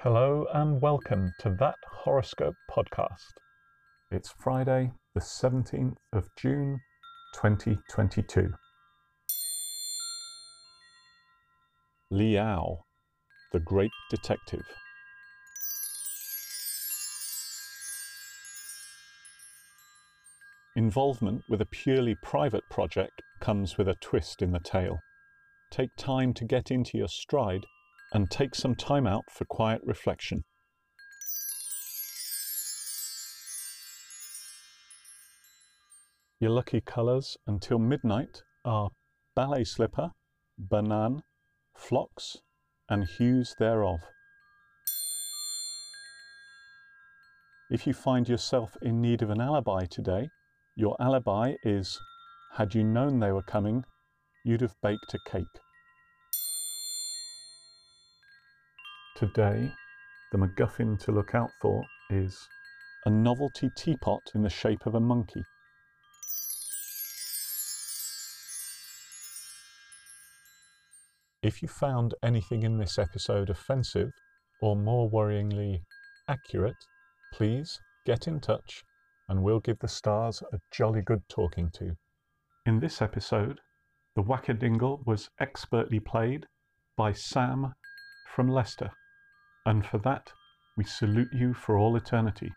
Hello and welcome to that horoscope podcast. It's Friday, the 17th of June, 2022. Leo, the great detective. Involvement with a purely private project comes with a twist in the tale. Take time to get into your stride and take some time out for quiet reflection. Your lucky colours until midnight are ballet slipper, banane, phlox, and hues thereof. If you find yourself in need of an alibi today, your alibi is had you known they were coming, you'd have baked a cake. Today, the MacGuffin to look out for is a novelty teapot in the shape of a monkey. If you found anything in this episode offensive, or more worryingly, accurate, please get in touch and we'll give the stars a jolly good talking to. In this episode, the Wackadingle was expertly played by Sam from Leicester and for that we salute you for all eternity.